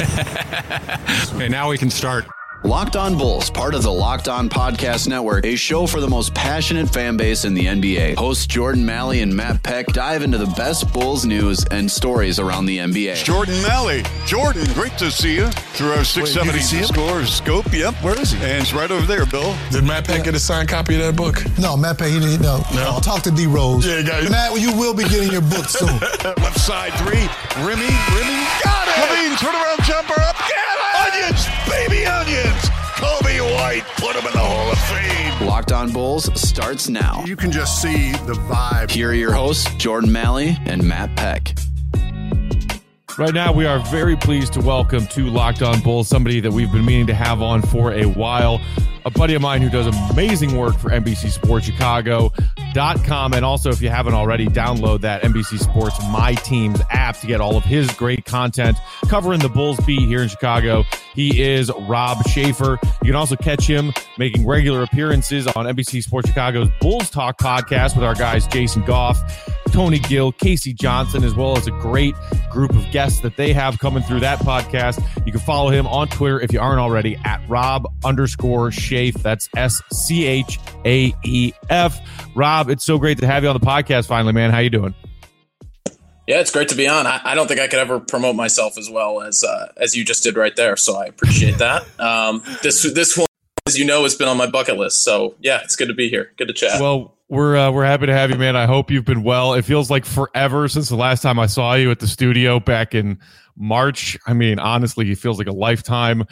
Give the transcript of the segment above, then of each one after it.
okay, now we can start. Locked On Bulls, part of the Locked On Podcast Network, a show for the most passionate fan base in the NBA. Hosts Jordan Malley and Matt Peck dive into the best Bulls news and stories around the NBA. Jordan Malley. Jordan, great to see you through our 670 see him? score scope. Yep. Where is he? And it's right over there, Bill. Did Matt Peck get a signed copy of that book? No, Matt Peck, he didn't. No, No? I'll talk to D Rose. Yeah, guys. it. Matt, you will be getting your book soon. Left side three. Remy, Remy. Got it. LaVine, turnaround jumper up. Get it. Onions, baby onions. Coby White, put him in the Hall of Fame. Locked On Bulls starts now. You can just see the vibe. Here are your hosts, Jordan Malley and Matt Peck. Right now, we are very pleased to welcome to Locked On Bulls somebody that we've been meaning to have on for a while. A buddy of mine who does amazing work for NBC Sports Chicago.com. And also, if you haven't already, download that NBC Sports My Teams app to get all of his great content covering the Bulls beat here in Chicago. He is Rob Schaefer. You can also catch him making regular appearances on NBC Sports Chicago's Bulls Talk podcast with our guys Jason Goff, Tony Gill, Casey Johnson, as well as a great group of guests that they have coming through that podcast. You can follow him on Twitter if you aren't already at Rob underscore Shafe. That's S C H A E F. Rob, it's so great to have you on the podcast finally, man. How you doing? Yeah, it's great to be on. I, I don't think I could ever promote myself as well as uh, as you just did right there. So I appreciate that. Um, this this one, as you know, has been on my bucket list. So yeah, it's good to be here. Good to chat. Well, we're uh, we're happy to have you, man. I hope you've been well. It feels like forever since the last time I saw you at the studio back in March. I mean, honestly, it feels like a lifetime.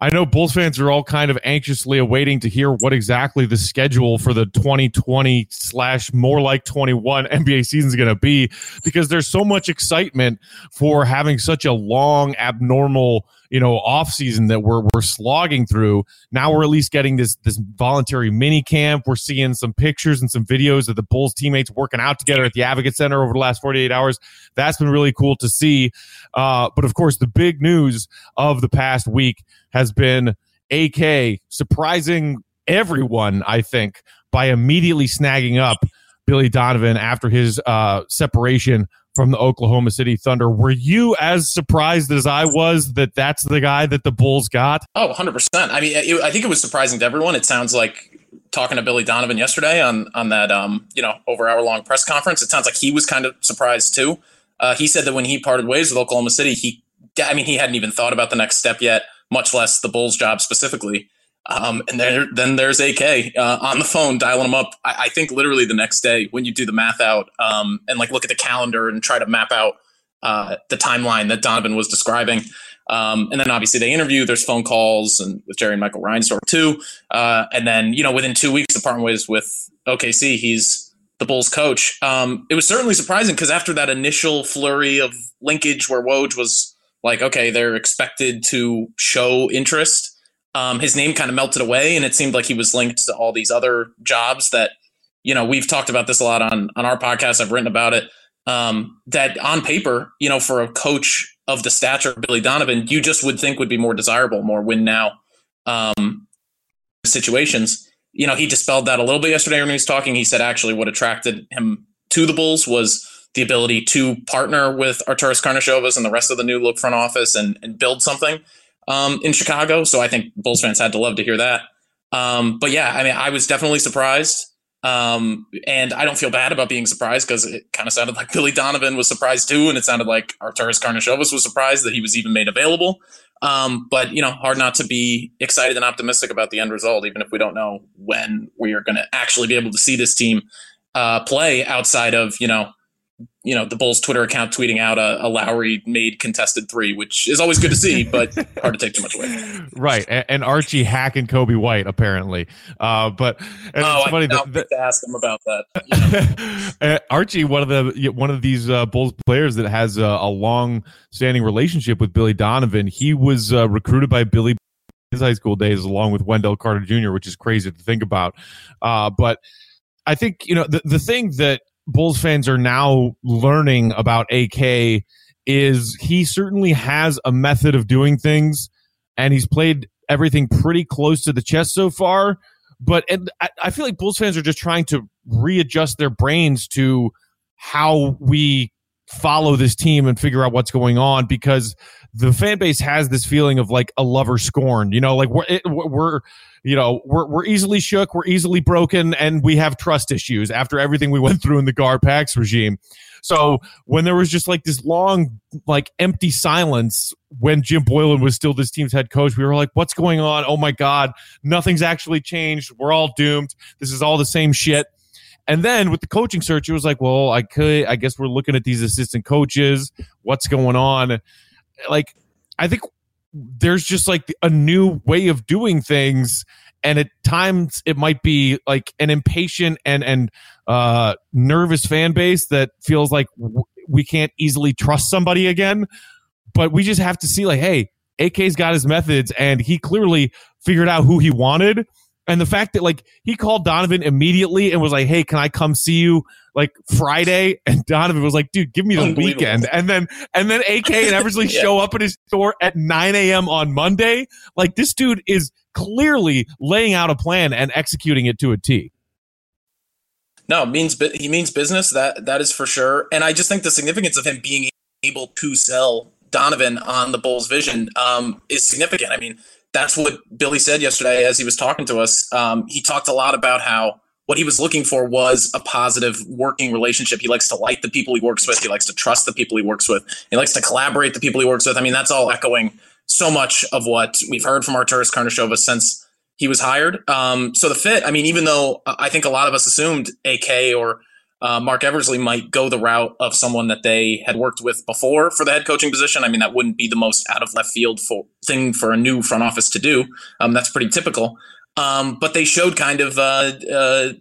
I know Bulls fans are all kind of anxiously awaiting to hear what exactly the schedule for the 2020 slash more like 21 NBA season is going to be because there's so much excitement for having such a long, abnormal, you know, off season that we're we're slogging through. Now we're at least getting this this voluntary mini camp. We're seeing some pictures and some videos of the Bulls teammates working out together at the Advocate Center over the last 48 hours. That's been really cool to see. Uh, but of course, the big news of the past week has been AK surprising everyone, I think, by immediately snagging up Billy Donovan after his uh, separation from the Oklahoma City Thunder. Were you as surprised as I was that that's the guy that the Bulls got? oh, 100 percent. I mean, it, I think it was surprising to everyone. It sounds like talking to Billy Donovan yesterday on on that um, you know over hour long press conference. It sounds like he was kind of surprised too. Uh, he said that when he parted ways with Oklahoma City, he I mean he hadn't even thought about the next step yet, much less the Bulls job specifically. Um, and there, then there's AK uh, on the phone dialing him up. I, I think literally the next day when you do the math out um, and like look at the calendar and try to map out uh, the timeline that Donovan was describing. Um, and then obviously they interview. There's phone calls and with Jerry and Michael Reinsdorf too. Uh, and then you know within two weeks of parting ways with OKC, he's the Bulls coach. Um, it was certainly surprising because after that initial flurry of linkage where Woj was like, okay, they're expected to show interest. Um, his name kind of melted away, and it seemed like he was linked to all these other jobs that, you know, we've talked about this a lot on on our podcast. I've written about it. Um, that on paper, you know, for a coach of the stature of Billy Donovan, you just would think would be more desirable, more win now um, situations. You know, he dispelled that a little bit yesterday when he was talking. He said actually what attracted him to the Bulls was the ability to partner with Arturas Karnisovas and the rest of the new look front office and, and build something um, in Chicago. So I think Bulls fans had to love to hear that. Um, but yeah, I mean, I was definitely surprised. Um, and I don't feel bad about being surprised because it kind of sounded like Billy Donovan was surprised too. And it sounded like Arturas Karnisovas was surprised that he was even made available. Um, but you know, hard not to be excited and optimistic about the end result, even if we don't know when we are going to actually be able to see this team uh, play outside of you know you know the Bulls Twitter account tweeting out a, a Lauri made contested three, which is always good to see, but hard to take too much away. Right, and, and Archie hacking Coby White apparently, uh, but and oh, it's funny I, that, to ask them about that. uh, Archie, one of the one of these uh, Bulls players that has a, a long standing relationship with Billy Donovan, he was uh, recruited by Billy in his high school days along with Wendell Carter Jr., which is crazy to think about. Uh, but I think you know the the thing that Bulls fans are now learning about AK is he certainly has a method of doing things, and he's played everything pretty close to the chest so far. But and I, I feel like Bulls fans are just trying to readjust their brains to how we follow this team and figure out what's going on because the fan base has this feeling of like a lover scorned. You know, like we're it, we're you know we're we're easily shook, we're easily broken, and we have trust issues after everything we went through in the Garpax regime. So when there was just like this long, like empty silence when Jim Boylen was still this team's head coach, we were like, "What's going on? Oh my God, nothing's actually changed. We're all doomed. This is all the same shit." And then with the coaching search, it was like, well, I could, I guess we're looking at these assistant coaches. What's going on? Like, I think there's just like a new way of doing things. And at times it might be like an impatient and, and, uh, nervous fan base that feels like we can't easily trust somebody again. But we just have to see like, hey, AK's got his methods and he clearly figured out who he wanted and the fact that like he called Donovan immediately and was like, "Hey, can I come see you like Friday?" And Donovan was like, "Dude, give me the weekend." And then and then AK and Eversley yeah. show up at his store at 9 a.m. on Monday. Like this dude is clearly laying out a plan and executing it to a T. No, means he means business. That that is for sure. And I just think the significance of him being able to sell Donovan on the Bulls' vision um, is significant. I mean, that's what Billy said yesterday as he was talking to us. Um, he talked a lot about how what he was looking for was a positive working relationship. He likes to like the people he works with. He likes to trust the people he works with. He likes to collaborate the people he works with. I mean, that's all echoing so much of what we've heard from Arturas Karnisovas since he was hired. Um, so the fit, I mean, even though I think a lot of us assumed AK or uh, Marc Eversley might go the route of someone that they had worked with before for the head coaching position. I mean, that wouldn't be the most out of left field for, thing for a new front office to do. Um, that's pretty typical. Um, but they showed kind of uh, uh,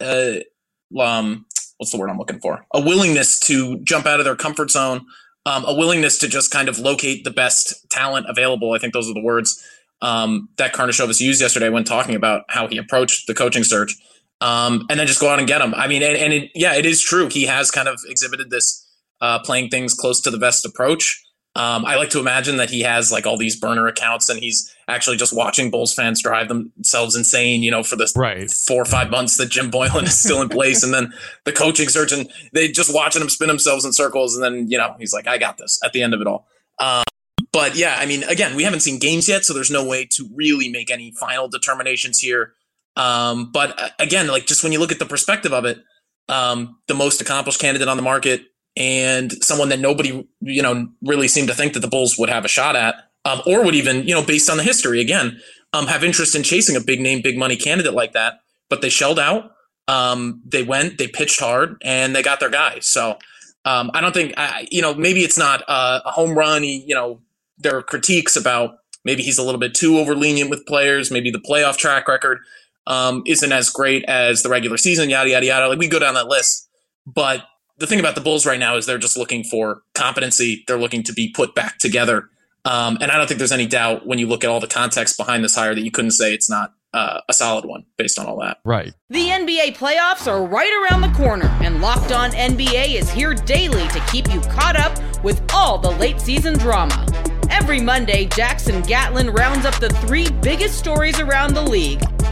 uh, um, what's the word I'm looking for? A willingness to jump out of their comfort zone, um, a willingness to just kind of locate the best talent available. I think those are the words um, that Karnisovas used yesterday when talking about how he approached the coaching search um, and then just go out and get him. I mean, and, and it, yeah, it is true. He has kind of exhibited this uh, playing things close to the vest approach. Um, I like to imagine that he has like all these burner accounts and he's actually just watching Bulls fans drive themselves insane, you know, for the right. four or five months that Jim Boylen is still in place. and then the coaching search and they just watching him spin themselves in circles. And then, you know, he's like, I got this at the end of it all. Um, but yeah, I mean, again, we haven't seen games yet, so there's no way to really make any final determinations here. Um, but uh, again, like just when you look at the perspective of it, um, the most accomplished candidate on the market and someone that nobody, you know, really seemed to think that the Bulls would have a shot at, um, or would even, you know, based on the history again, um, have interest in chasing a big name, big money candidate like that. But they shelled out. Um, they went, they pitched hard, and they got their guy. So um, I don't think, I, you know, maybe it's not a, a home run. You know, there are critiques about maybe he's a little bit too over lenient with players, maybe the playoff track record um, isn't as great as the regular season, yada, yada, yada. Like we go down that list. But the thing about the Bulls right now is they're just looking for competency. They're looking to be put back together. Um, and I don't think there's any doubt when you look at all the context behind this hire that you couldn't say it's not uh, a solid one based on all that. Right. The NBA playoffs are right around the corner, and Locked On NBA is here daily to keep you caught up with all the late season drama. Every Monday, Jackson Gatlin rounds up the three biggest stories around the league,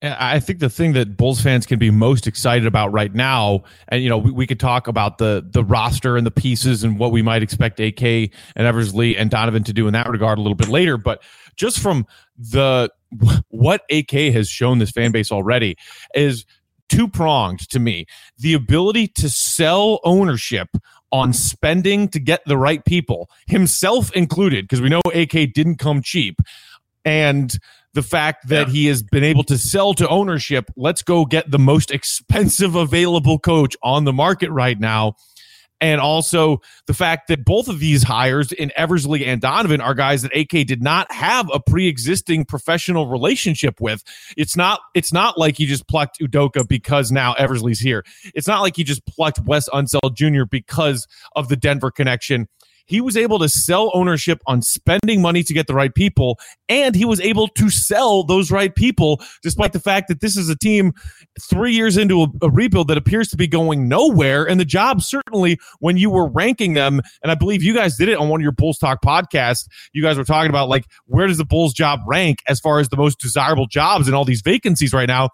I think the thing that Bulls fans can be most excited about right now, and you know, we, we, could talk about the the roster and the pieces and what we might expect AK and Eversley and Donovan to do in that regard a little bit later. But just from the what AK has shown this fan base already is two pronged to me. The ability to sell ownership on spending to get the right people, himself included, because we know AK didn't come cheap. And the fact that yeah. he has been able to sell to ownership, let's go get the most expensive available coach on the market right now and also the fact that both of these hires in Eversley and Donovan are guys that AK did not have a pre-existing professional relationship with. It's not it's not like he just plucked Udoka because now Eversley's here. It's not like he just plucked Wes Unseld Jr. because of the Denver connection he was able to sell ownership on spending money to get the right people, and he was able to sell those right people, despite the fact that this is a team three years into a, a rebuild that appears to be going nowhere. And the job, certainly, when you were ranking them, and I believe you guys did it on one of your Bulls Talk podcasts, you guys were talking about like where does the Bulls job rank as far as the most desirable jobs and all these vacancies right now?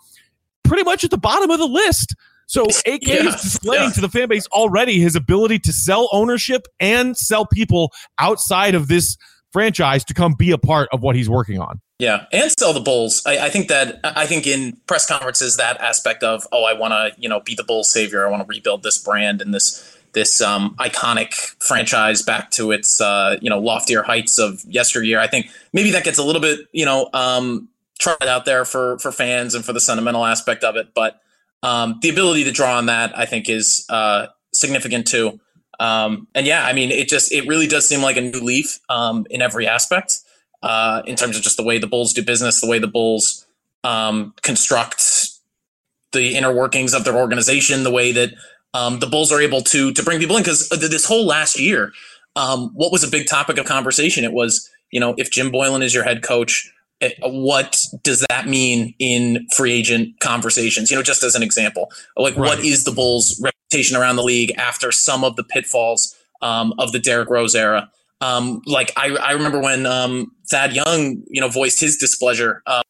Pretty much at the bottom of the list. So AK yeah, is displaying yeah. to the fan base already his ability to sell ownership and sell people outside of this franchise to come be a part of what he's working on. Yeah, and sell the Bulls. I, I think that I think in press conferences that aspect of oh I want to you know be the Bulls savior. I want to rebuild this brand and this this um, iconic franchise back to its uh, you know loftier heights of yesteryear. I think maybe that gets a little bit you know um, tried out there for for fans and for the sentimental aspect of it, but um, the ability to draw on that, I think, is uh, significant too. Um, and yeah, I mean, it just it really does seem like a new leaf um, in every aspect, uh, in terms of just the way the Bulls do business, the way the Bulls um, construct the inner workings of their organization, the way that um, the Bulls are able to to bring people in. Because this whole last year, um, what was a big topic of conversation? It was, you know, if Jim Boylen is your head coach, what does that mean in free agent conversations? You know, just as an example, like right. what is the Bulls' reputation around the league after some of the pitfalls um, of the Derrick Rose era? Um, like I, I remember when um, Thad Young, you know, voiced his displeasure uh,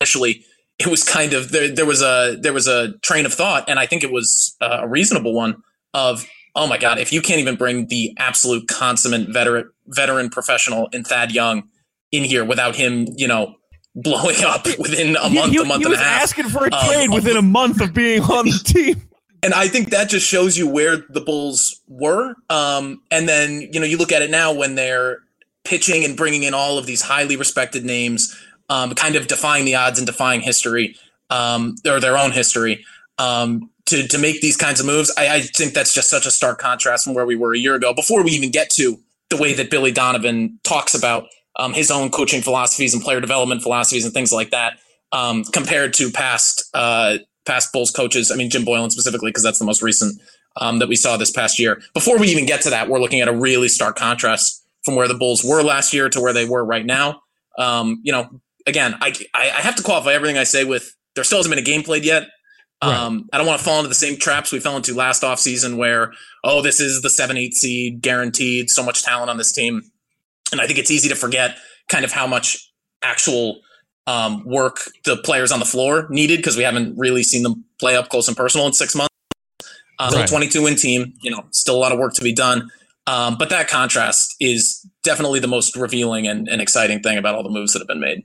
initially. It was kind of there. There was a there was a train of thought, and I think it was uh, a reasonable one. Of oh my god, if you can't even bring the absolute consummate veteran veteran professional in Thad Young in here without him, you know, blowing up within a month, he, a month he and a half. asking for a um, trade um, within a month of being on the team. And I think that just shows you where the Bulls were. Um, and then, you know, you look at it now when they're pitching and bringing in all of these highly respected names, um, kind of defying the odds and defying history, um, or their own history. Um, to, to make these kinds of moves, I, I think that's just such a stark contrast from where we were a year ago before we even get to the way that Billy Donovan talks about um, his own coaching philosophies and player development philosophies and things like that um, compared to past uh, past Bulls coaches. I mean, Jim Boylen specifically, because that's the most recent um, that we saw this past year. Before we even get to that, we're looking at a really stark contrast from where the Bulls were last year to where they were right now. Um, you know, again, I, I have to qualify everything I say with there still hasn't been a game played yet. Right. Um, I don't want to fall into the same traps we fell into last offseason where, oh, this is the 7 8 seed guaranteed, so much talent on this team. And I think it's easy to forget kind of how much actual um, work the players on the floor needed because we haven't really seen them play up close and personal in six months. Uh, right. 22 win team, you know, still a lot of work to be done. Um, but that contrast is definitely the most revealing and, and, exciting thing about all the moves that have been made.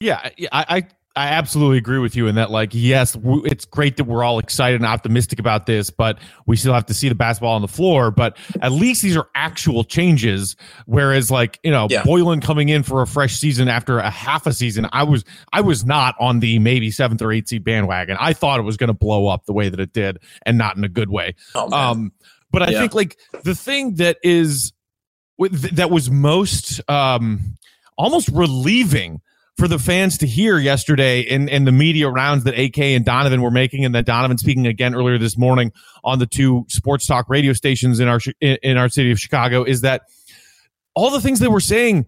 Yeah, I, I absolutely agree with you in that, like, yes, it's great that we're all excited and optimistic about this, but we still have to see the basketball on the floor. But at least these are actual changes. Whereas, like, you know, yeah. Boylen coming in for a fresh season after a half a season, I was, I was not on the maybe seventh or eighth seed bandwagon. I thought it was going to blow up the way that it did, and not in a good way. Oh, um, but I yeah. think like the thing that is that was most um almost relieving for the fans to hear yesterday in, in the media rounds that AK and Donovan were making, and that Donovan speaking again earlier this morning on the two sports talk radio stations in our in our city of Chicago is that all the things they were saying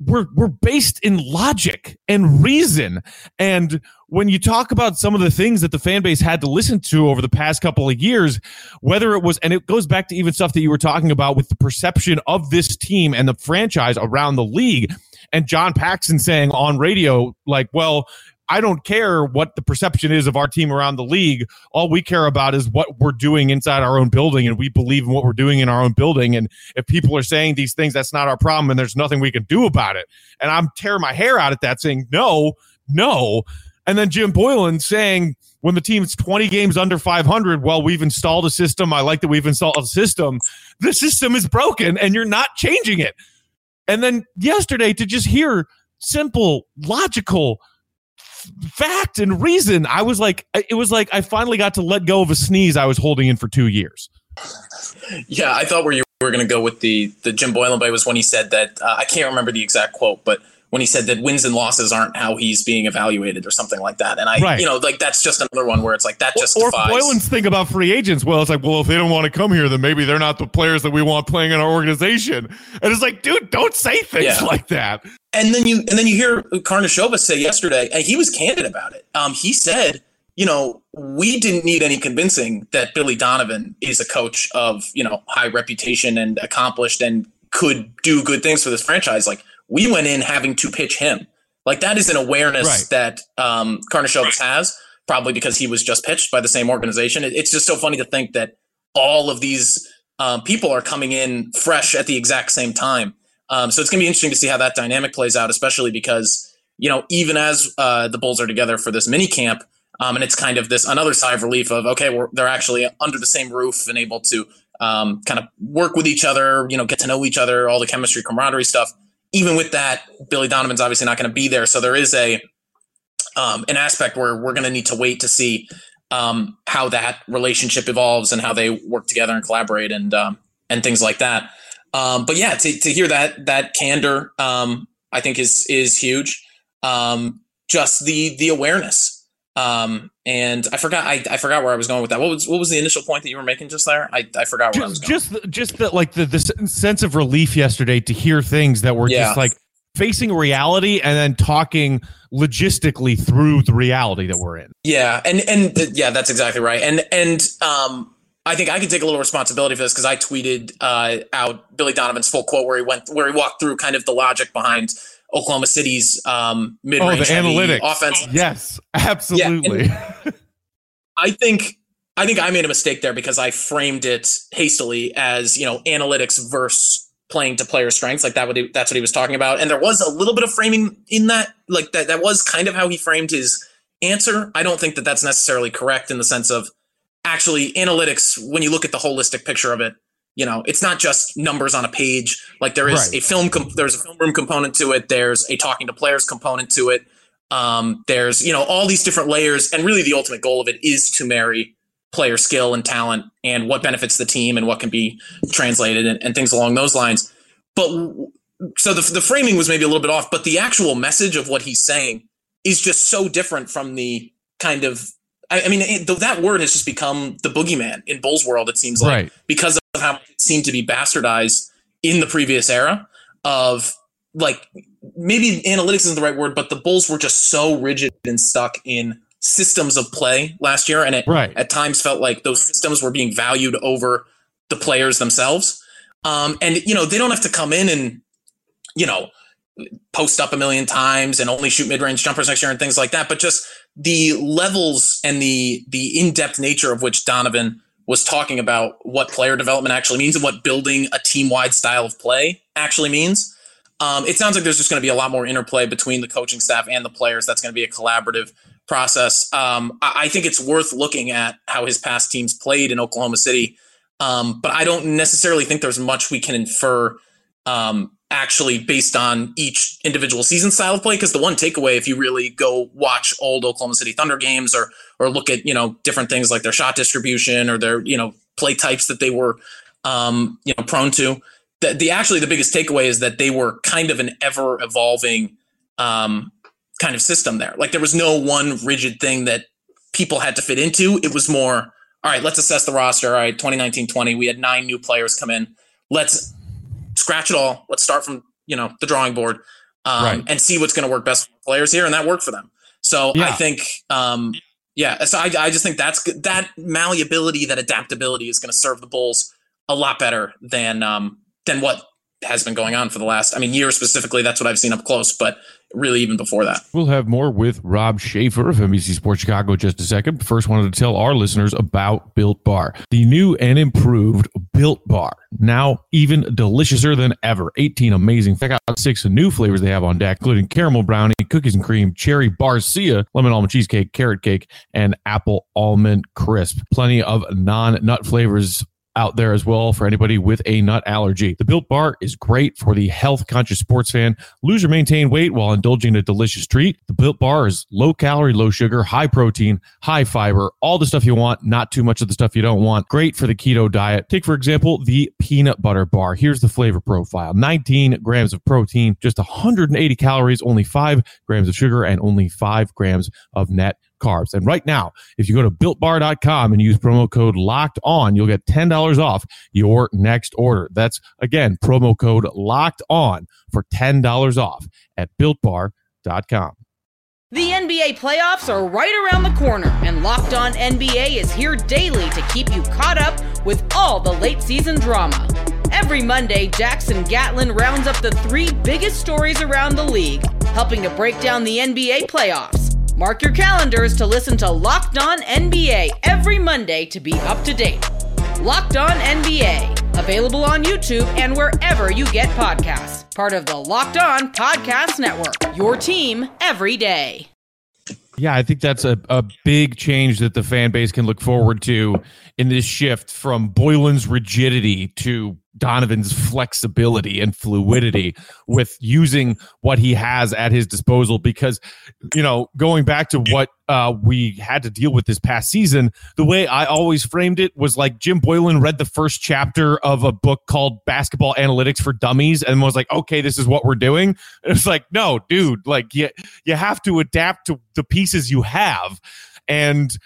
were were based in logic and reason. And when you talk about some of the things that the fan base had to listen to over the past couple of years, whether it was, and it goes back to even stuff that you were talking about with the perception of this team and the franchise around the league and John Paxson saying on radio, like, well, I don't care what the perception is of our team around the league. All we care about is what we're doing inside our own building, and we believe in what we're doing in our own building. And if people are saying these things, that's not our problem, and there's nothing we can do about it. And I'm tearing my hair out at that, saying, no, no. And then Jim Boylen saying when the team's 20 games under 500, well, we've installed a system. I like that we've installed a system. The system is broken and you're not changing it. And then yesterday to just hear simple, logical fact and reason, I was like, it was like I finally got to let go of a sneeze I was holding in for two years. Yeah, I thought where you were going to go with the the Jim Boylen play was when he said that uh, I can't remember the exact quote, but when he said that wins and losses aren't how he's being evaluated or something like that. And I, right. you know, like that's just another one where it's like that just or Boylen's thing about free agents. Well, it's like, well, if they don't want to come here, then maybe they're not the players that we want playing in our organization. And it's like, dude, don't say things yeah. like that. And then you and then you hear Karnisovas say yesterday, and he was candid about it. Um, he said, you know, we didn't need any convincing that Billy Donovan is a coach of you know high reputation and accomplished and could do good things for this franchise. Like we went in having to pitch him. Like that is an awareness right. that um, Karnisovas right. has, probably because he was just pitched by the same organization. It, it's just so funny to think that all of these um, people are coming in fresh at the exact same time. Um, so it's going to be interesting to see how that dynamic plays out, especially because you know even as uh, the Bulls are together for this mini camp, um, and it's kind of this another sigh of relief of okay, they're actually under the same roof and able to um, kind of work with each other, you know, get to know each other, all the chemistry, camaraderie stuff even with that, Billy Donovan's obviously not going to be there. So there is a um, an aspect where we're going to need to wait to see um, how that relationship evolves and how they work together and collaborate and um, and things like that. Um, but yeah, to, to hear that that candor, um, I think is is huge. Um, just the the awareness um, and I forgot I, I forgot where I was going with that. What was what was the initial point that you were making just there? I, I forgot where just, I was going. Just just that like the the sense of relief yesterday to hear things that were yeah. just like facing reality and then talking logistically through the reality that we're in. Yeah, and and the, yeah, that's exactly right. And and um I think I can take a little responsibility for this because I tweeted uh, out Billy Donovan's full quote where he went where he walked through kind of the logic behind Oklahoma City's um, mid-range oh, the analytics offense. Yes, absolutely. Yeah, I think I think I made a mistake there because I framed it hastily as you know analytics versus playing to player strengths. Like that, what he, that's what he was talking about. And there was a little bit of framing in that. Like that, that was kind of how he framed his answer. I don't think that that's necessarily correct in the sense of actually analytics. When you look at the holistic picture of it, you know it's not just numbers on a page like there is right. a film comp- there's a film room component to it there's a talking to players component to it um, there's you know all these different layers and really the ultimate goal of it is to marry player skill and talent and what benefits the team and what can be translated and, and things along those lines but so the, the framing was maybe a little bit off but the actual message of what he's saying is just so different from the kind of I, I mean, it, that word has just become the boogeyman in Bulls world. It seems like right. because of how it seemed to be bastardized in the previous era of like maybe analytics isn't the right word, but the Bulls were just so rigid and stuck in systems of play last year, and it right. at times felt like those systems were being valued over the players themselves. Um, and you know they don't have to come in and you know post up a million times and only shoot mid-range jumpers next year and things like that, but just the levels and the the in-depth nature of which Donovan was talking about what player development actually means and what building a team-wide style of play actually means. Um, it sounds like there's just going to be a lot more interplay between the coaching staff and the players. That's going to be a collaborative process. Um, I, I, think it's worth looking at how his past teams played in Oklahoma City, um, but I don't necessarily think there's much we can infer um, actually based on each individual season style of play. Because the one takeaway, if you really go watch old Oklahoma City Thunder games or or look at you know different things like their shot distribution or their you know play types that they were um, you know prone to, the, the actually the biggest takeaway is that they were kind of an ever evolving um, kind of system there. Like there was no one rigid thing that people had to fit into. It was more all right. Let's assess the roster. All right, 2019-20, we had nine new players come in. Let's scratch it all. Let's start from you know the drawing board um, right. and see what's going to work best for players here, and that worked for them. So yeah. I think, um, yeah. So I, I just think that's good. that malleability, that adaptability is going to serve the Bulls a lot better than um, than what has been going on for the last. I mean, year specifically. That's what I've seen up close, but really even before that. We'll have more with Rob Schaefer of NBC Sports Chicago just a second. First, wanted to tell our listeners about Built Bar, the new and improved Built Bar. Now, even deliciouser than ever. 18 amazing. Check out six new flavors they have on deck, including caramel brownie, cookies and cream, cherry barcia, lemon almond cheesecake, carrot cake, and apple almond crisp. Plenty of non nut flavors out there as well for anybody with a nut allergy. The Built Bar is great for the health conscious sports fan. Lose or maintain weight while indulging in a delicious treat. The Built Bar is low calorie, low sugar, high protein, high fiber, all the stuff you want, not too much of the stuff you don't want. Great for the keto diet. Take, for example, the peanut butter bar. Here's the flavor profile 19 grams of protein, just 180 calories, only 5 grams of sugar, and only 5 grams of net carbs. And right now, if you go to builtbar.com and use promo code locked on, you'll get $10 off your next order. That's again, promo code locked on for $10 off at builtbar.com. The NBA playoffs are right around the corner, and Locked On NBA is here daily to keep you caught up with all the late season drama. Every Monday, Jackson Gatlin rounds up the three biggest stories around the league, helping to break down the NBA playoffs. Mark your calendars to listen to Locked On NBA every Monday to be up to date. Locked On NBA, available on YouTube and wherever you get podcasts. Part of the Locked On Podcast Network, your team every day. Yeah, I think that's a, a big change that the fan base can look forward to in this shift from Boylen's rigidity to Donovan's flexibility and fluidity with using what he has at his disposal. Because, you know, going back to what uh, we had to deal with this past season, the way I always framed it was like Jim Boylen read the first chapter of a book called Basketball Analytics for Dummies and was like, okay, this is what we're doing. And it's like, no, dude, like you, you have to adapt to the pieces you have and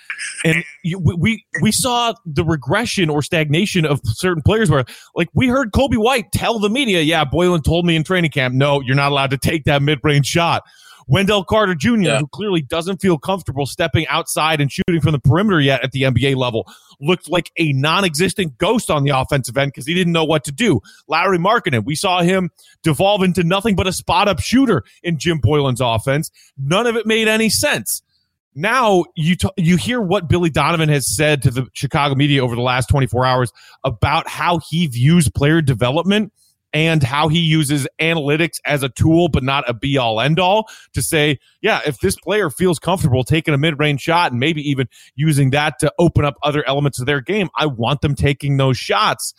and we we saw the regression or stagnation of certain players where like we heard Coby White tell the media, yeah, Boylen told me in training camp, no, you're not allowed to take that mid range shot. Wendell Carter Jr., yeah. who clearly doesn't feel comfortable stepping outside and shooting from the perimeter yet at the NBA level, looked like a non existent ghost on the offensive end because he didn't know what to do. Lauri Markkanen, we saw him devolve into nothing but a spot up shooter in Jim Boylen's offense. None of it made any sense now you t- you hear what Billy Donovan has said to the Chicago media over the last 24 hours about how he views player development and how he uses analytics as a tool but not a be all end all to say yeah if this player feels comfortable taking a mid-range shot and maybe even using that to open up other elements of their game I want them taking those shots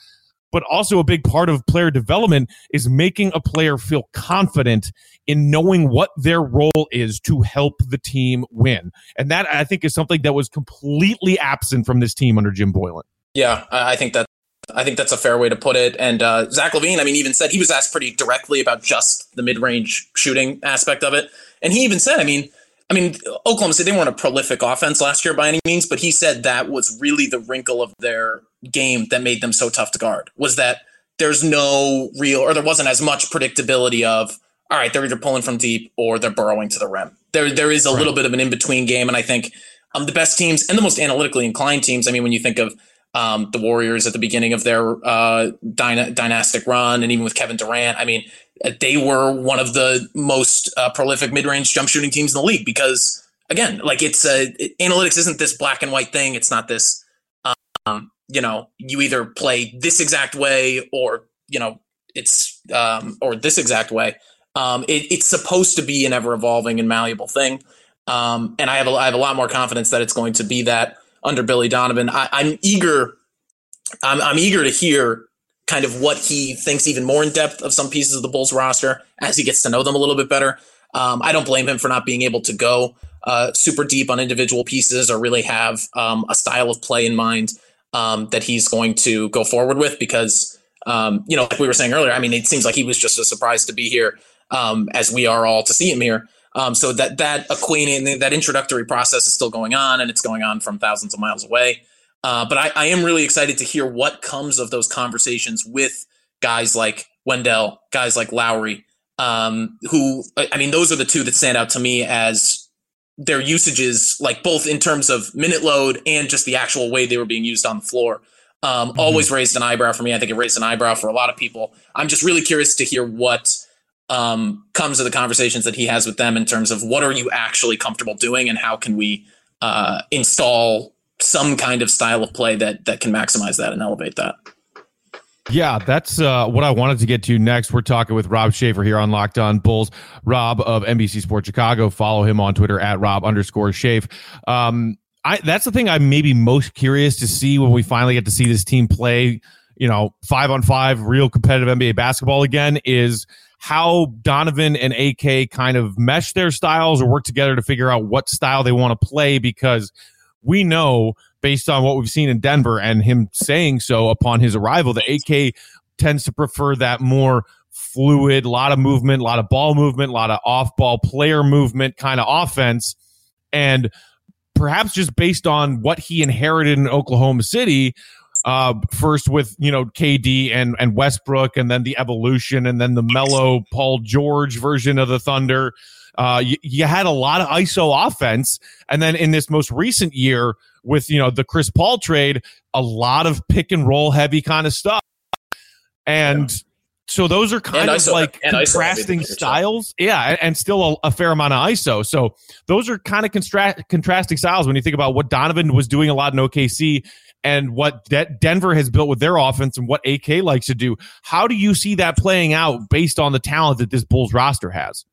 but also a big part of player development is making a player feel confident in knowing what their role is to help the team win. And that I think is something that was completely absent from this team under Jim Boylen. Yeah, I think that I think that's a fair way to put it. And uh, Zach LaVine, I mean, even said he was asked pretty directly about just the mid-range shooting aspect of it, and he even said, I mean, I mean, Oklahoma City they weren't a prolific offense last year by any means, but he said that was really the wrinkle of their game that made them so tough to guard was that there's no real or there wasn't as much predictability of all right, they're either pulling from deep or they're burrowing to the rim. There there is a right. little bit of an in between game, and I think um, the best teams and the most analytically inclined teams. I mean, when you think of um, the Warriors at the beginning of their uh, dyna- dynastic run, and even with Kevin Durant, I mean, they were one of the most uh, prolific mid range jump shooting teams in the league because again, like it's uh, it, analytics isn't this black and white thing. It's not this. Um, you know, you either play this exact way or, you know, it's, um, or this exact way. Um, it, it's supposed to be an ever evolving and malleable thing. Um, and I have, a, I have a lot more confidence that it's going to be that under Billy Donovan. I, I'm eager, I'm, I'm eager to hear kind of what he thinks even more in depth of some pieces of the Bulls roster as he gets to know them a little bit better. Um, I don't blame him for not being able to go uh, super deep on individual pieces or really have um, a style of play in mind um, that he's going to go forward with because, um, you know, like we were saying earlier, I mean, it seems like he was just a surprise to be here um, as we are all to see him here. Um, so that that acquainting, that introductory process is still going on, and it's going on from thousands of miles away. Uh, but I, I am really excited to hear what comes of those conversations with guys like Wendell, guys like Lauri, um, who I mean, those are the two that stand out to me as their usages, like both in terms of minute load and just the actual way they were being used on the floor, um, mm-hmm. always raised an eyebrow for me. I think it raised an eyebrow for a lot of people. I'm just really curious to hear what um, comes to the conversations that he has with them in terms of what are you actually comfortable doing and how can we uh, install some kind of style of play that that can maximize that and elevate that. Yeah, that's uh, what I wanted to get to next. We're talking with Rob Schaefer here on Locked On Bulls. Rob of NBC Sports Chicago. Follow him on Twitter at Rob underscore Schaefer. Um, I, that's the thing I'm maybe most curious to see when we finally get to see this team play, you know, five on five, real competitive NBA basketball again is how Donovan and AK kind of mesh their styles or work together to figure out what style they want to play because we know based on what we've seen in Denver and him saying so upon his arrival, the AK tends to prefer that more fluid, a lot of movement, a lot of ball movement, a lot of off ball player movement kind of offense. And perhaps just based on what he inherited in Oklahoma City, uh, first with you know KD and and Westbrook, and then the evolution, and then the Melo Paul George version of the Thunder. Uh, you, you, had a lot of ISO offense, and then in this most recent year, with you know the Chris Paul trade, a lot of pick and roll heavy kind of stuff. And yeah. so those are kind and of ISO, like contrasting styles. Yeah, and, and still a, a, fair amount of ISO. So those are kind of constra- contrasting styles when you think about what Donovan was doing a lot in OKC and what De- Denver has built with their offense and what AK likes to do. How do you see that playing out based on the talent that this Bulls roster has?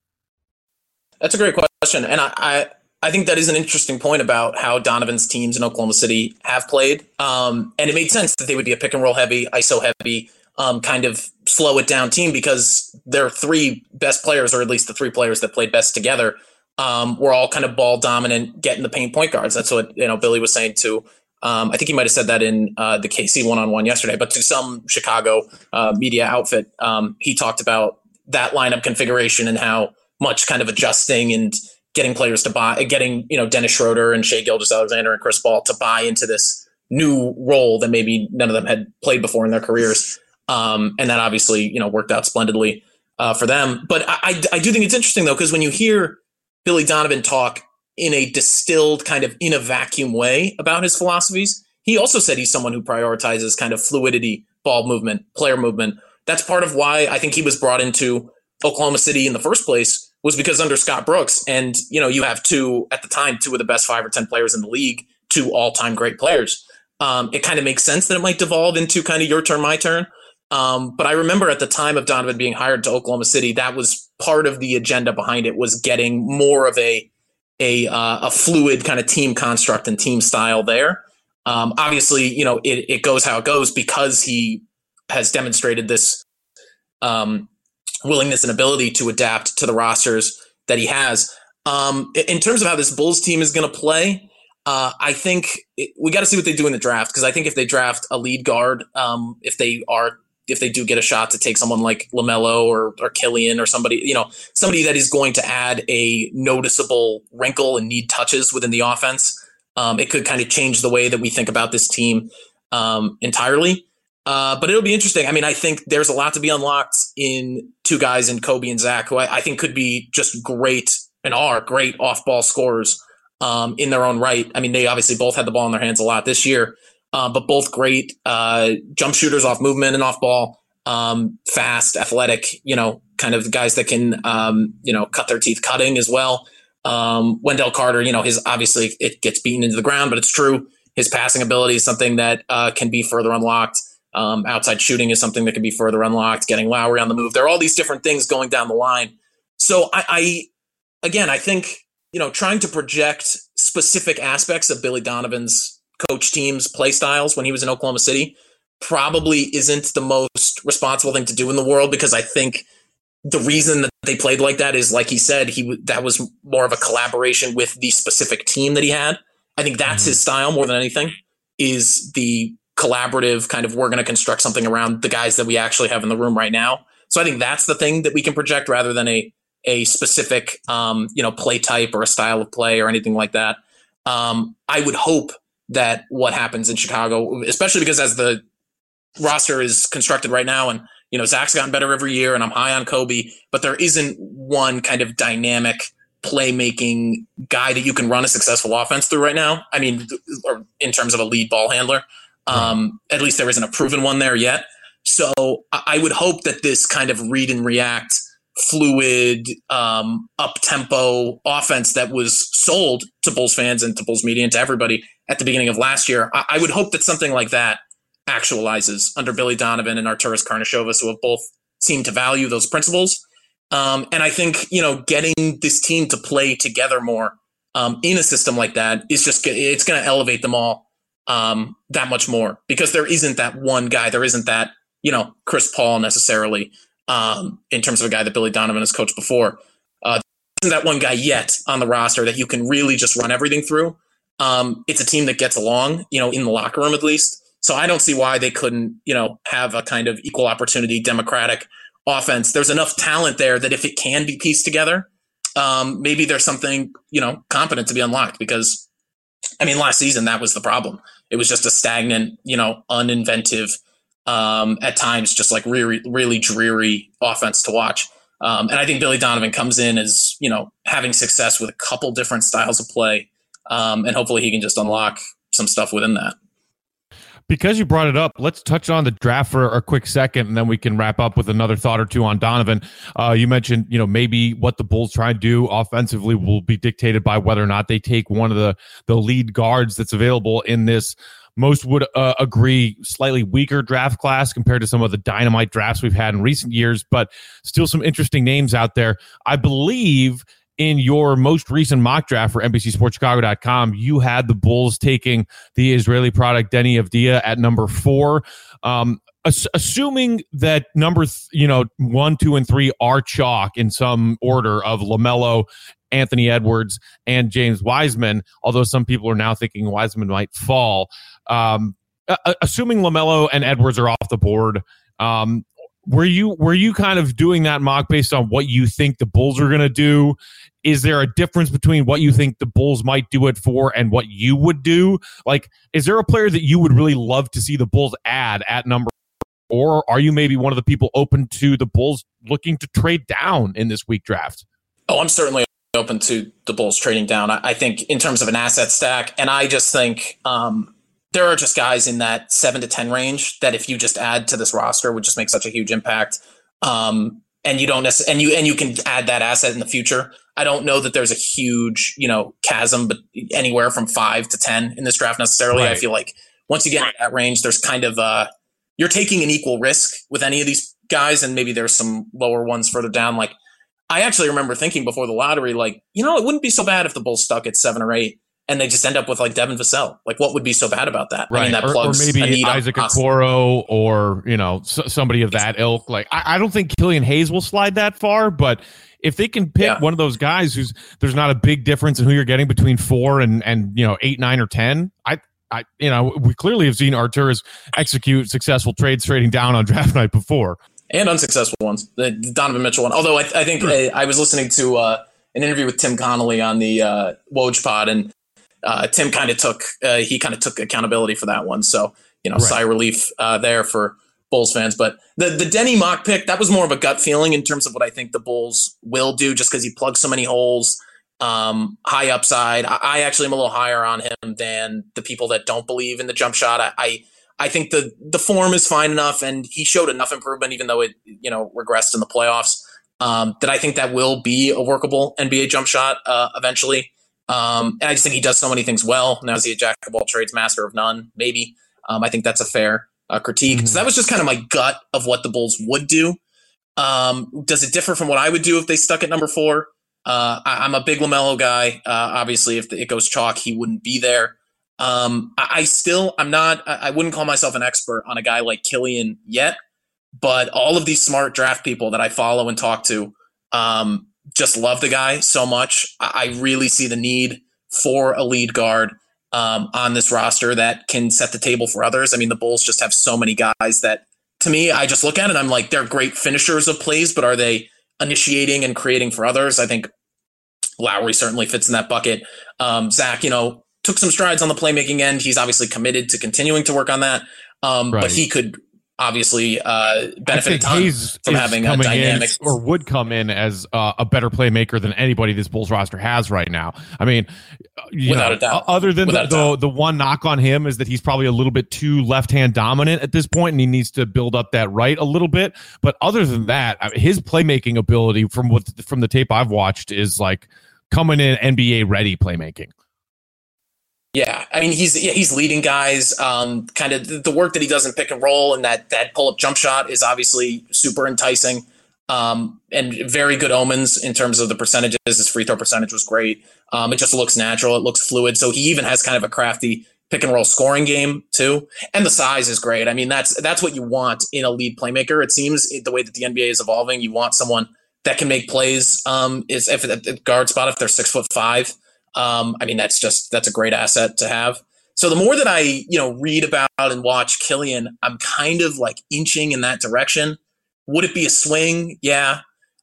That's a great question. And I, I I think that is an interesting point about how Donovan's teams in Oklahoma City have played. Um, and it made sense that they would be a pick and roll heavy, ISO heavy, um, kind of slow it down team because their three best players, or at least the three players that played best together, um, were all kind of ball dominant, getting the paint point guards. That's what you know Billy was saying too. Um, I think he might have said that in uh, the KC one on one yesterday, but to some Chicago uh, media outfit, um, he talked about that lineup configuration and how much kind of adjusting and getting players to buy, getting you know Dennis Schroeder and Shai Gilgeous-Alexander and Chris Paul to buy into this new role that maybe none of them had played before in their careers, um, and that obviously you know worked out splendidly uh, for them. But I, I do think it's interesting though because when you hear Billy Donovan talk in a distilled kind of in a vacuum way about his philosophies, he also said he's someone who prioritizes kind of fluidity, ball movement, player movement. That's part of why I think he was brought into Oklahoma City in the first place was because under Scott Brooks, and you know, you have two at the time, two of the best five or ten players in the league, two all-time great players. Um, it kind of makes sense that it might devolve into kind of your turn, my turn. Um, but I remember at the time of Donovan being hired to Oklahoma City, that was part of the agenda behind it was getting more of a a, uh, a fluid kind of team construct and team style there. Um, obviously, you know it, it goes how it goes because he has demonstrated this um, willingness and ability to adapt to the rosters that he has. Um, in terms of how this Bulls team is going to play, uh, I think it, we got to see what they do in the draft because I think if they draft a lead guard, um, if they are if they do get a shot to take someone like LaMelo or or Killian or somebody, you know, somebody that is going to add a noticeable wrinkle and need touches within the offense, um, it could kind of change the way that we think about this team um, entirely. Uh, but it'll be interesting. I mean, I think there's a lot to be unlocked in two guys in Coby and Zach, who I, I think could be just great and are great off ball scorers um, in their own right. I mean, they obviously both had the ball in their hands a lot this year, uh, but both great uh, jump shooters off movement and off ball, um, fast, athletic, you know, kind of guys that can, um, you know, cut their teeth cutting as well. Um, Wendell Carter, you know, his obviously it gets beaten into the ground, but it's true. His passing ability is something that uh, can be further unlocked. Um, outside shooting is something that can be further unlocked. Getting Lauri on the move. There are all these different things going down the line. So I, I again, I think you know, trying to project specific aspects of Billy Donovan's coach team's play styles when he was in Oklahoma City probably isn't the most responsible thing to do in the world because I think the reason that they played like that is like he said he that was more of a collaboration with the specific team that he had. I think that's mm-hmm. his style more than anything is the collaborative kind of we're going to construct something around the guys that we actually have in the room right now. So I think that's the thing that we can project rather than a a specific um, you know play type or a style of play or anything like that. Um, I would hope that what happens in Chicago, especially because as the roster is constructed right now, and you know Zach's gotten better every year, and I'm high on Coby, but there isn't one kind of dynamic playmaking guy that you can run a successful offense through right now. I mean, or in terms of a lead ball handler. Um, at least there isn't a proven one there yet. So I would hope that this kind of read and react fluid, um, up tempo offense that was sold to Bulls fans and to Bulls media and to everybody at the beginning of last year. I, I would hope that something like that actualizes under Billy Donovan and Arturas Karnisovas, who have both seemed to value those principles. Um, and I think you know getting this team to play together more um, in a system like that is just it's going to elevate them all um, that much more because there isn't that one guy, there isn't that you know Chris Paul necessarily um, in terms of a guy that Billy Donovan has coached before. Uh, isn't that one guy yet on the roster that you can really just run everything through? Um, it's a team that gets along, you know, in the locker room at least. So I don't see why they couldn't, you know, have a kind of equal opportunity, democratic offense. There's enough talent there that if it can be pieced together, um, maybe there's something, you know, competent to be unlocked because I mean, last season that was the problem. It was just a stagnant, you know, uninventive, um, at times just like really, really dreary offense to watch. Um, and I think Billy Donovan comes in as, you know, having success with a couple different styles of play. Um, and hopefully he can just unlock some stuff within that because you brought it up, let's touch on the draft for a quick second, and then we can wrap up with another thought or two on Donovan. Uh, you mentioned, you know, maybe what the Bulls try to do offensively will be dictated by whether or not they take one of the the lead guards that's available in this. Most would uh, agree slightly weaker draft class compared to some of the dynamite drafts we've had in recent years, but still some interesting names out there. I believe in your most recent mock draft for NBCSportsChicago.com, you had the Bulls taking the Israeli product Deni Avdija at number four. Um, assuming that number, th- you know, one, two, and three are chalk in some order of LaMelo, Anthony Edwards, and James Wiseman, although some people are now thinking Wiseman might fall. Um, assuming LaMelo and Edwards are off the board, um, were you were you kind of doing that mock based on what you think the Bulls are going to do? Is there a difference between what you think the Bulls might do it for and what you would do? Like, is there a player that you would really love to see the Bulls add at number? Or are you maybe one of the people open to the Bulls looking to trade down in this week draft? Oh, I'm certainly open to the Bulls trading down. I, I think in terms of an asset stack, and I just think um, there are just guys in that seven to 10 range that if you just add to this roster would just make such a huge impact. Um, and you don't necessarily, and you, and you can add that asset in the future. I don't know that there's a huge, you know, chasm, but anywhere from five to 10 in this draft necessarily. Right. I feel like once you get in that range, there's kind of, uh, you're taking an equal risk with any of these guys. And maybe there's some lower ones further down. Like I actually remember thinking before the lottery, like, you know, it wouldn't be so bad if the Bulls stuck at seven or eight and they just end up with like Devin Vassell. Like, what would be so bad about that? Right. I mean, that plugs or, or maybe Isaac Okoro or you know s- somebody of that ilk. Like, I, I, don't think Killian Hayes will slide that far, but if they can pick yeah. one of those guys who's there's not a big difference in who you're getting between four and and you know eight, nine, or ten, I. I, you know, we clearly have seen Arturas execute successful trades trading down on draft night before, and unsuccessful ones. The Donovan Mitchell one. Although I, I think I, I was listening to uh, an interview with Tim Connolly on the uh, Woj Pod, and uh, Tim kind of took uh, he kind of took accountability for that one. So you know, right. sigh relief uh, there for Bulls fans. But the the Deni mock pick that was more of a gut feeling in terms of what I think the Bulls will do, just because he plugs so many holes. Um, high upside. I, I, actually am a little higher on him than the people that don't believe in the jump shot. I, I I think the the form is fine enough, and he showed enough improvement, even though it you know regressed in the playoffs. Um, that I think that will be a workable NBA jump shot uh, eventually. Um, and I just think he does so many things well. Now is he a jack of all trades, master of none? Maybe. Um, I think that's a fair uh, critique. Mm-hmm. So that was just kind of my gut of what the Bulls would do. Um, does it differ from what I would do if they stuck at number four? Uh, I, am a big LaMelo guy. Uh, obviously, if it goes chalk, he wouldn't be there. Um, I, I, still, I'm not. I, I wouldn't call myself an expert on a guy like Killian yet, but all of these smart draft people that I follow and talk to, um, just love the guy so much. I really see the need for a lead guard um, on this roster that can set the table for others. I mean, the Bulls just have so many guys that, to me, I just look at it. I'm like, they're great finishers of plays, but are they initiating and creating for others? I think Lauri certainly fits in that bucket. Um, Zach, you know, took some strides on the playmaking end. He's obviously committed to continuing to work on that. Um, right. But he could obviously uh, benefit Hayes from having a dynamic. in, or would come in as uh, a better playmaker than anybody this Bulls roster has right now. I mean, you Without know, a doubt. Other than the, the the one knock on him is that he's probably a little bit too left hand dominant at this point, and he needs to build up that right a little bit. But other than that, his playmaking ability from what from the tape I've watched is like coming in NBA ready playmaking. Yeah, I mean he's yeah, he's leading guys. Um, kind of the, work that he does in pick and roll and that that pull up jump shot is obviously super enticing. Um, and very good omens in terms of the percentages. His free throw percentage was great. Um, it just looks natural. It looks fluid. So he even has kind of a crafty pick and roll scoring game too. And the size is great. I mean that's that's what you want in a lead playmaker. It seems the way that the NBA is evolving, you want someone that can make plays. Um, is if the guard spot if they're six foot five. Um, I mean, that's just that's a great asset to have. So the more that I you know read about and watch Killian, I'm kind of like inching in that direction. Would it be a swing? Yeah,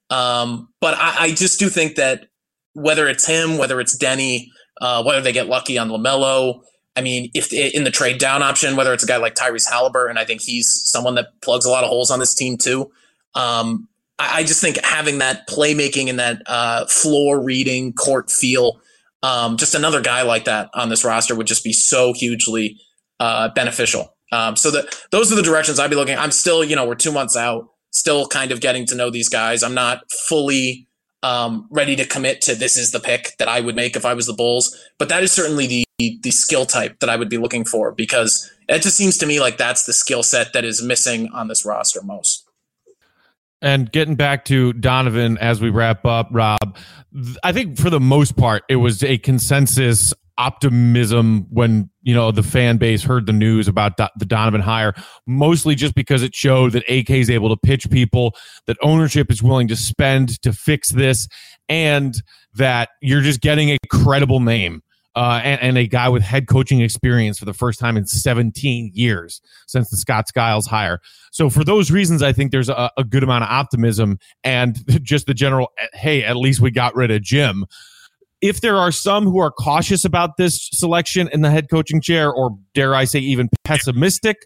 um, but I, I just do think that whether it's him, whether it's Deni, uh, whether they get lucky on LaMelo. I mean, if in the trade down option, whether it's a guy like Tyrese Halliburton, I think he's someone that plugs a lot of holes on this team too. Um, I, I just think having that playmaking and that uh, floor reading, court feel um, just another guy like that on this roster would just be so hugely uh, beneficial. Um, so that those are the directions I'd be looking. I'm still, you know, we're two months out, still kind of getting to know these guys. I'm not fully um, ready to commit to this is the pick that I would make if I was the Bulls, but that is certainly the the skill type that I would be looking for because it just seems to me like that's the skill set that is missing on this roster most. And getting back to Donovan as we wrap up, Rob, I think for the most part, it was a consensus optimism when, you know, the fan base heard the news about Do- the Donovan hire, mostly just because it showed that AK is able to pitch people, that ownership is willing to spend to fix this, and that you're just getting a credible name uh, and, and a guy with head coaching experience for the first time in 17 years since the Scott Skiles hire. So for those reasons, I think there's a, a good amount of optimism and just the general, hey, at least we got rid of Jim. If there are some who are cautious about this selection in the head coaching chair, or dare I say even pessimistic,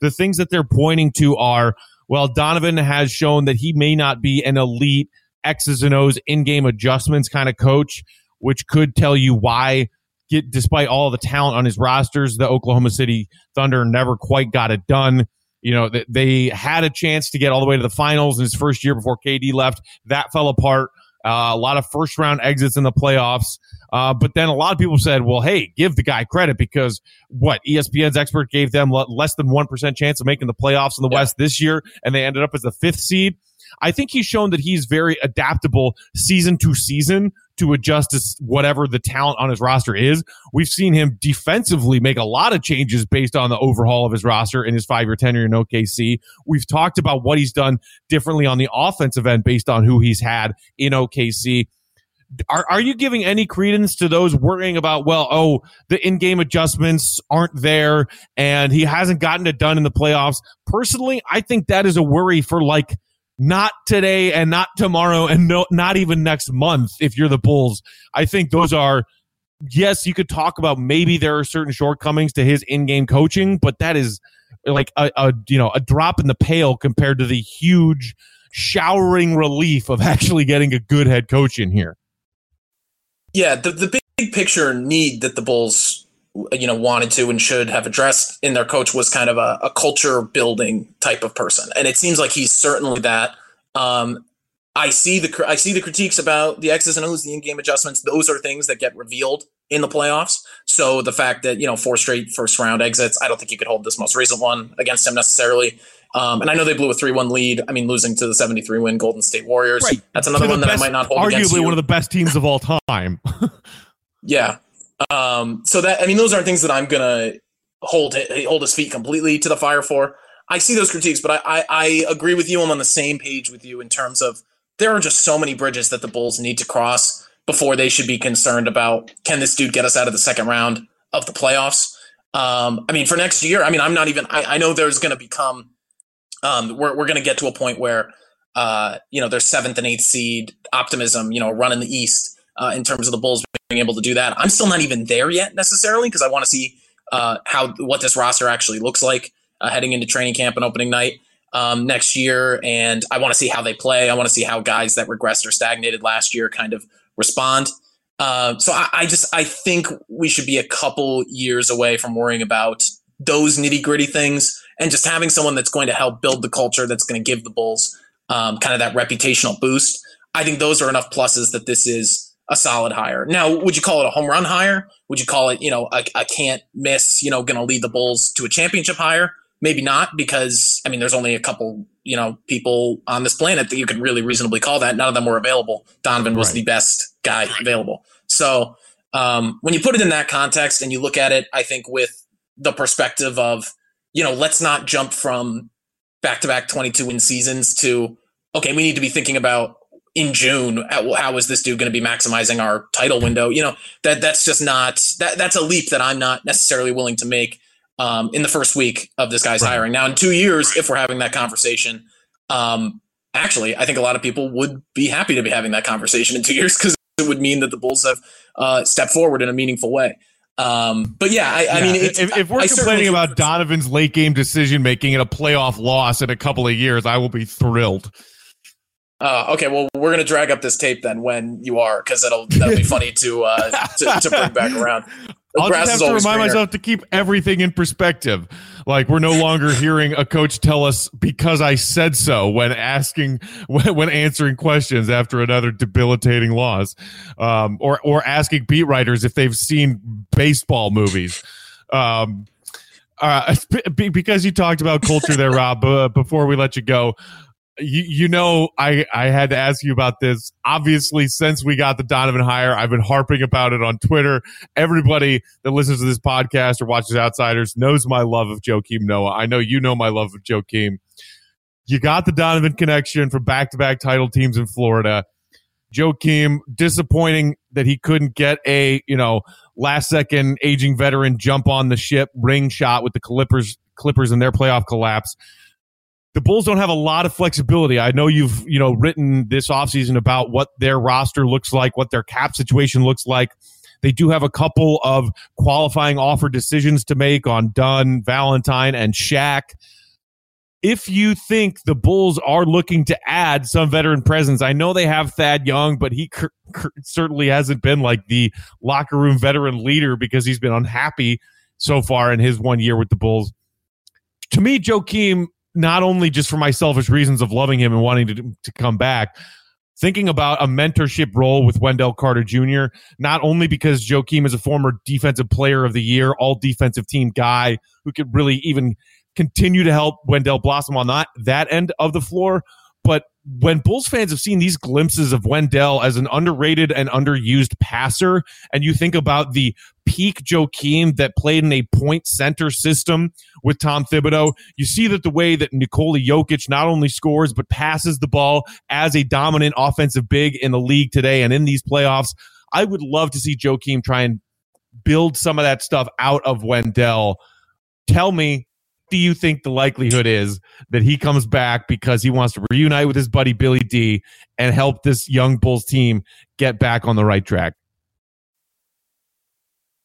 the things that they're pointing to are, well, Donovan has shown that he may not be an elite X's and O's in-game adjustments kind of coach, which could tell you why get, despite all the talent on his rosters, the Oklahoma City Thunder never quite got it done. You know, they had a chance to get all the way to the finals in his first year before KD left. That fell apart. Uh, a lot of first round exits in the playoffs. Uh, but then a lot of people said, well, hey, give the guy credit because what ESPN's expert gave them le- less than 1% chance of making the playoffs in the West this year, and they ended up as the fifth seed. I think he's shown that he's very adaptable season to season to adjust to whatever the talent on his roster is. We've seen him defensively make a lot of changes based on the overhaul of his roster in his five year tenure in OKC. We've talked about what he's done differently on the offensive end based on who he's had in OKC. Are, are you giving any credence to those worrying about, well, oh, the in game adjustments aren't there and he hasn't gotten it done in the playoffs? Personally, I think that is a worry for like not today and not tomorrow and no, not even next month if you're the Bulls. I think those are, yes, you could talk about maybe there are certain shortcomings to his in game coaching, but that is like a, a, you know, a drop in the pail compared to the huge showering relief of actually getting a good head coach in here. Yeah, the the big picture need that the Bulls you know wanted to and should have addressed in their coach was kind of a, a culture building type of person, and it seems like he's certainly that. Um, I see the I see the critiques about the X's and O's, the in-game adjustments. Those are things that get revealed in the playoffs. So the fact that you know four straight first round exits, I don't think you could hold this most recent one against him necessarily. Um, and I know they blew a three-one lead. I mean, losing to the seventy-three win Golden State Warriors. Right. That's another one that best- I might not hold against Arguably one of the best teams of all time. Yeah. Um, so that I mean, those aren't things that I'm gonna hold hold his feet completely to the fire for. I see those critiques, but I, I, I agree with you. I'm on the same page with you in terms of there are just so many bridges that the Bulls need to cross before they should be concerned about can this dude get us out of the second round of the playoffs. Um, I mean, for next year, I mean, I'm not even. I, I know there's going to become. Um, we're we're going to get to a point where, uh, you know, there's seventh and eighth seed optimism. You know, run in the East uh, in terms of the Bulls being able to do that. I'm still not even there yet necessarily because I want to see uh, how what this roster actually looks like. uh, heading into training camp and opening night um, next year. And I want to see how they play. I want to see how guys that regressed or stagnated last year kind of respond. Uh, so I, I just I think we should be a couple years away from worrying about those nitty gritty things and just having someone that's going to help build the culture that's going to give the Bulls um, kind of that reputational boost. I think those are enough pluses that this is a solid hire. Now, would you call it a home run hire? Would you call it, you know, a, a can't miss, you know, going to lead the Bulls to a championship hire? Maybe not, because I mean, there's only a couple, you know, people on this planet that you could really reasonably call that. None of them were available. Donovan was right. the best guy available. So um, when you put it in that context and you look at it, I think with the perspective of, you know, let's not jump from back to back 22 win seasons to, okay, we need to be thinking about in June, how is this dude going to be maximizing our title window? You know, that that's just not that that's a leap that I'm not necessarily willing to make um, in the first week of this guy's right. hiring. Now, in two years, if we're having that conversation, um, actually, I think a lot of people would be happy to be having that conversation in two years because it would mean that the Bulls have uh, stepped forward in a meaningful way. Um, but yeah, I, I mean, if, if, we're I complaining about Donovan's late game decision making and a playoff loss in a couple of years, I will be thrilled. Uh, okay, well, we're gonna drag up this tape then when you are, because that'll that'll be funny to, uh, to to bring back around. I'll just have to remind greener. myself to keep everything in perspective. Like we're no longer hearing a coach tell us because I said so when asking when, when answering questions after another debilitating loss, um, or or asking beat writers if they've seen baseball movies. Um, uh, because you talked about culture there, Rob. Uh, before we let you go, you, you know, I, I had to ask you about this. Obviously, since we got the Donovan hire, I've been harping about it on Twitter. Everybody that listens to this podcast or watches Outsiders knows my love of Joakim Noah. I know you know my love of Joakim. You got the Donovan connection from back to back title teams in Florida. Joakim, disappointing that he couldn't get a, you know, last second aging veteran jump on the ship ring shot with the Clippers, Clippers and their playoff collapse the Bulls don't have a lot of flexibility. I know you've, you know, written this offseason about what their roster looks like, what their cap situation looks like. They do have a couple of qualifying offer decisions to make on Dunn, Valentine, and Shaq. If you think the Bulls are looking to add some veteran presence, I know they have Thad Young, but he cr- cr- certainly hasn't been like the locker room veteran leader because he's been unhappy so far in his one year with the Bulls. To me, Joakim not only just for my selfish reasons of loving him and wanting to, to come back, thinking about a mentorship role with Wendell Carter Jr., not only because Joakim is a former defensive player of the year, all defensive team guy who could really even continue to help Wendell blossom on that, that end of the floor, but when Bulls fans have seen these glimpses of Wendell as an underrated and underused passer, and you think about the peak Joakim that played in a point center system with Tom Thibodeau, you see that the way that Nikola Jokic not only scores but passes the ball as a dominant offensive big in the league today and in these playoffs. I would love to see Joakim try and build some of that stuff out of Wendell. Tell me, do you think the likelihood is that he comes back because he wants to reunite with his buddy Billy D and help this young Bulls team get back on the right track?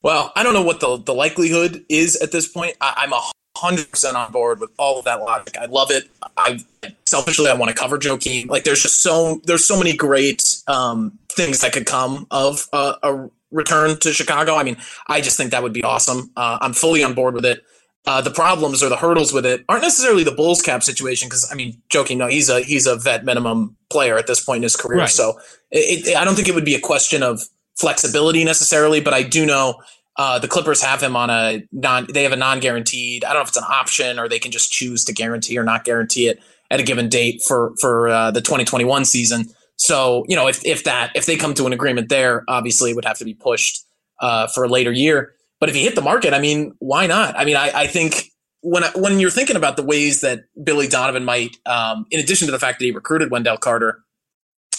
Well, I don't know what the, the likelihood is at this point. I, am a hundred percent on board with all of that logic. I love it. I selfishly I want to cover Joakim. Like there's just so there's so many great um, things that could come of uh, a return to Chicago. I mean, I just think that would be awesome. Uh, I'm fully on board with it. Uh, the problems or the hurdles with it aren't necessarily the Bulls cap situation because I mean, Joakim Noah, he's a he's a vet minimum player at this point in his career. Right. So it, it, I don't think it would be a question of flexibility necessarily, but I do know uh, the Clippers have him on a non. They have a non-guaranteed. I don't know if it's an option or they can just choose to guarantee or not guarantee it at a given date for for uh, the 2021 season. So you know, if if that if they come to an agreement there, obviously it would have to be pushed uh, for a later year. But if he hit the market, I mean, why not? I mean, I, I think when when you're thinking about the ways that Billy Donovan might, um, in addition to the fact that he recruited Wendell Carter,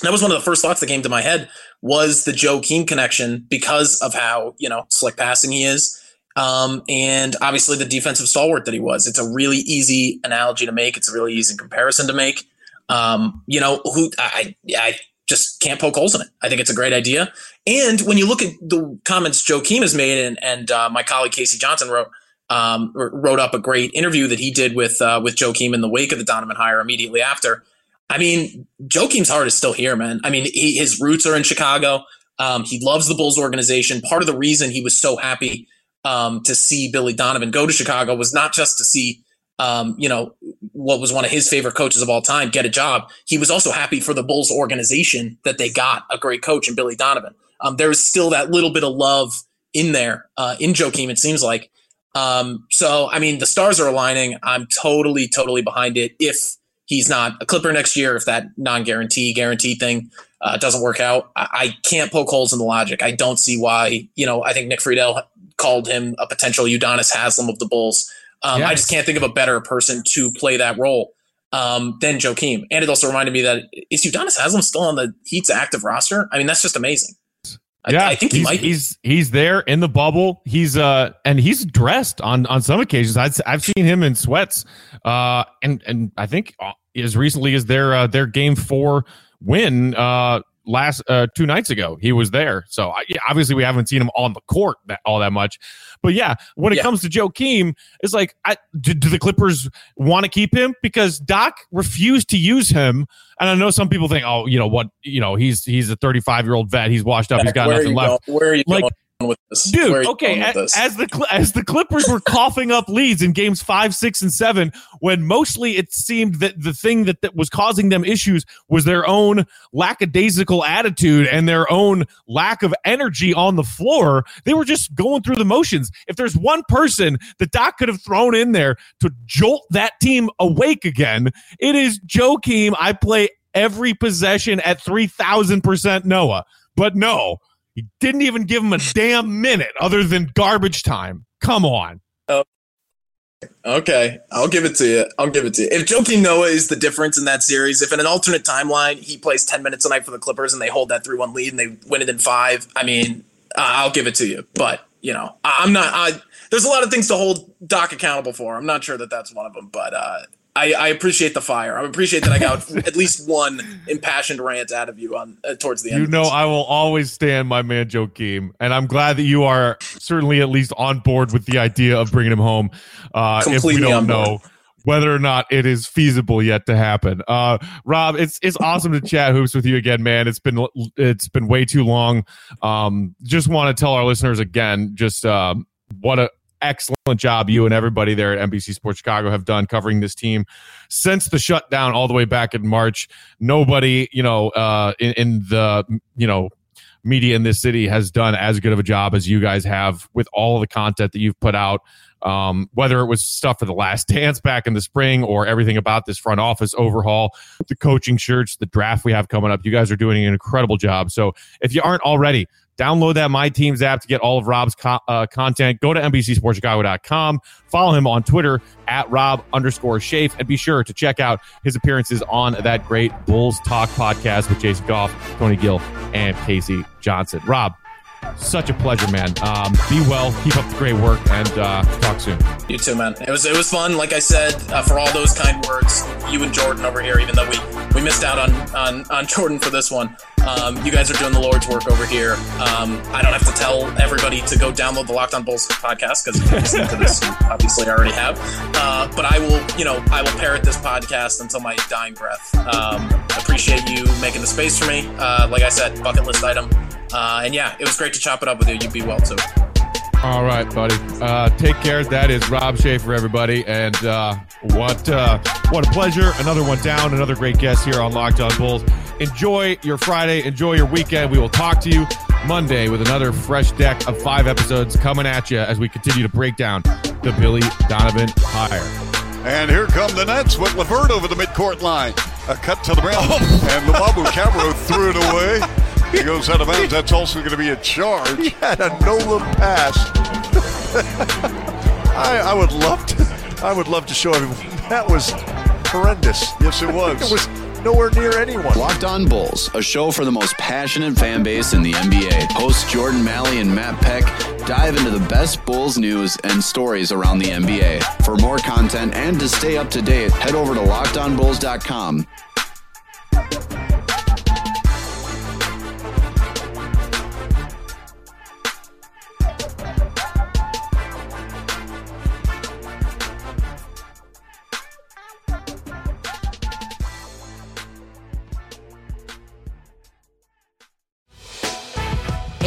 that was one of the first thoughts that came to my head was the Joakim connection because of how you know slick passing he is, um, and obviously the defensive stalwart that he was. It's a really easy analogy to make. It's a really easy comparison to make. Um, you know, who I, I just can't poke holes in it. I think it's a great idea. And when you look at the comments Joakim has made, and, and uh, my colleague K.C. Johnson wrote, um, wrote up a great interview that he did with uh, with Joakim in the wake of the Donovan hire immediately after. I mean, Joakim's heart is still here, man. I mean, he, his roots are in Chicago. Um, he loves the Bulls organization. Part of the reason he was so happy um, to see Billy Donovan go to Chicago was not just to see, um, you know, what was one of his favorite coaches of all time get a job. He was also happy for the Bulls organization that they got a great coach in Billy Donovan. Um, there was still that little bit of love in there uh, in Joakim. It seems like. Um, so, I mean, the stars are aligning. I'm totally, totally behind it. If he's not a Clipper next year, if that non-guarantee guarantee thing uh, doesn't work out, I, I, can't poke holes in the logic. I don't see why. You know, I think Nick Friedell called him a potential Udonis Haslem of the Bulls. Um, yes. I just can't think of a better person to play that role um, than Joakim. And it also reminded me that is Udonis Haslem still on the Heat's active roster? I mean, that's just amazing. Yeah, I, I think he might. Be. He's he's there in the bubble. He's uh and he's dressed on on some occasions. I've I've seen him in sweats. Uh and and I think uh, as recently as their uh, their game four win uh last uh, two nights ago. He was there. So yeah, obviously we haven't seen him on the court that, all that much. But yeah, when it yeah. comes to Joe Joakim, it's like, I, do, do the Clippers want to keep him because Doc refused to use him? And I know some people think, oh, you know what, you know, he's he's a 35 year old vet. He's washed up. He's got nothing left. Where are you like, going? With this. Dude, okay, as, as, the as the Clippers were coughing up leads in games 5, 6 and 7 when mostly it seemed that the thing that, that was causing them issues was their own lackadaisical attitude and their own lack of energy on the floor, they were just going through the motions. If there's one person that Doc could have thrown in there to jolt that team awake again, it is Joakim. I play every possession at 3000% Noah. But no, he didn't even give him a damn minute other than garbage time. Come on. Oh. Okay, I'll give it to you. I'll give it to you. If Joakim Noah is the difference in that series, if in an alternate timeline he plays 10 minutes a night for the Clippers and they hold that 3 1 lead and they win it in five, I mean, uh, I'll give it to you. But, you know, I, am not, I, there's a lot of things to hold Doc accountable for. I'm not sure that that's one of them, but uh, I, I, appreciate the fire. I appreciate that I got at least one impassioned rant out of you on uh, towards the end. You know, I will always stand my man Joakim, and I'm glad that you are certainly at least on board with the idea of bringing him home. Uh, if we don't know whether or not it is feasible yet to happen. Uh, Rob, it's it's awesome to chat hoops with you again, man. It's been it's been way too long. Um, just want to tell our listeners again, just um, what a excellent job you and everybody there at NBC Sports Chicago have done covering this team since the shutdown all the way back in March. Nobody, you know, uh, in, in the, you know, media in this city has done as good of a job as you guys have with all the content that you've put out. Um, whether it was stuff for the last dance back in the spring or everything about this front office overhaul, the coaching shirts, the draft we have coming up, you guys are doing an incredible job. So if you aren't already, Download that My Teams app to get all of Rob's co- uh, content. Go to NBCSportsChicago.com. Follow him on Twitter at Rob underscore Schaef. And be sure to check out his appearances on that great Bulls Talk podcast with Jason Goff, Tony Gill, and K.C. Johnson. Rob, such a pleasure, man. Um, be well, keep up the great work, and uh, talk soon. You too, man. It was it was fun. Like I said, uh, for all those kind words, you and Jordan over here. Even though we we missed out on on, on Jordan for this one, um, you guys are doing the Lord's work over here. Um, I don't have to tell everybody to go download the Locked On Bulls podcast because if you listen to this, you obviously already have. Uh, but I will, you know, I will parrot this podcast until my dying breath. Um, appreciate you making the space for me. Uh, like I said, bucket list item. Uh, and yeah, it was great to chop it up with you. You be well too. All right, buddy. Uh, take care. That is Rob Schaefer, everybody. And uh, what uh, what a pleasure. Another one down. Another great guest here on Locked On Bulls. Enjoy your Friday. Enjoy your weekend. We will talk to you Monday with another fresh deck of five episodes coming at you as we continue to break down the Billy Donovan hire. And here come the Nets with LeVert over the midcourt line. A cut to the rim, oh. and Luwawu Cabarrot threw it away. He goes out of bounds. That's also going to be a charge. He had a no look pass. I, I, would love to. I would love to show everyone. That was horrendous. Yes, it was. it was nowhere near anyone. Locked On Bulls, a show for the most passionate fan base in the NBA. Hosts Jordan Malley and Matt Peck dive into the best Bulls news and stories around the NBA. For more content and to stay up to date, head over to lockedonbulls.com.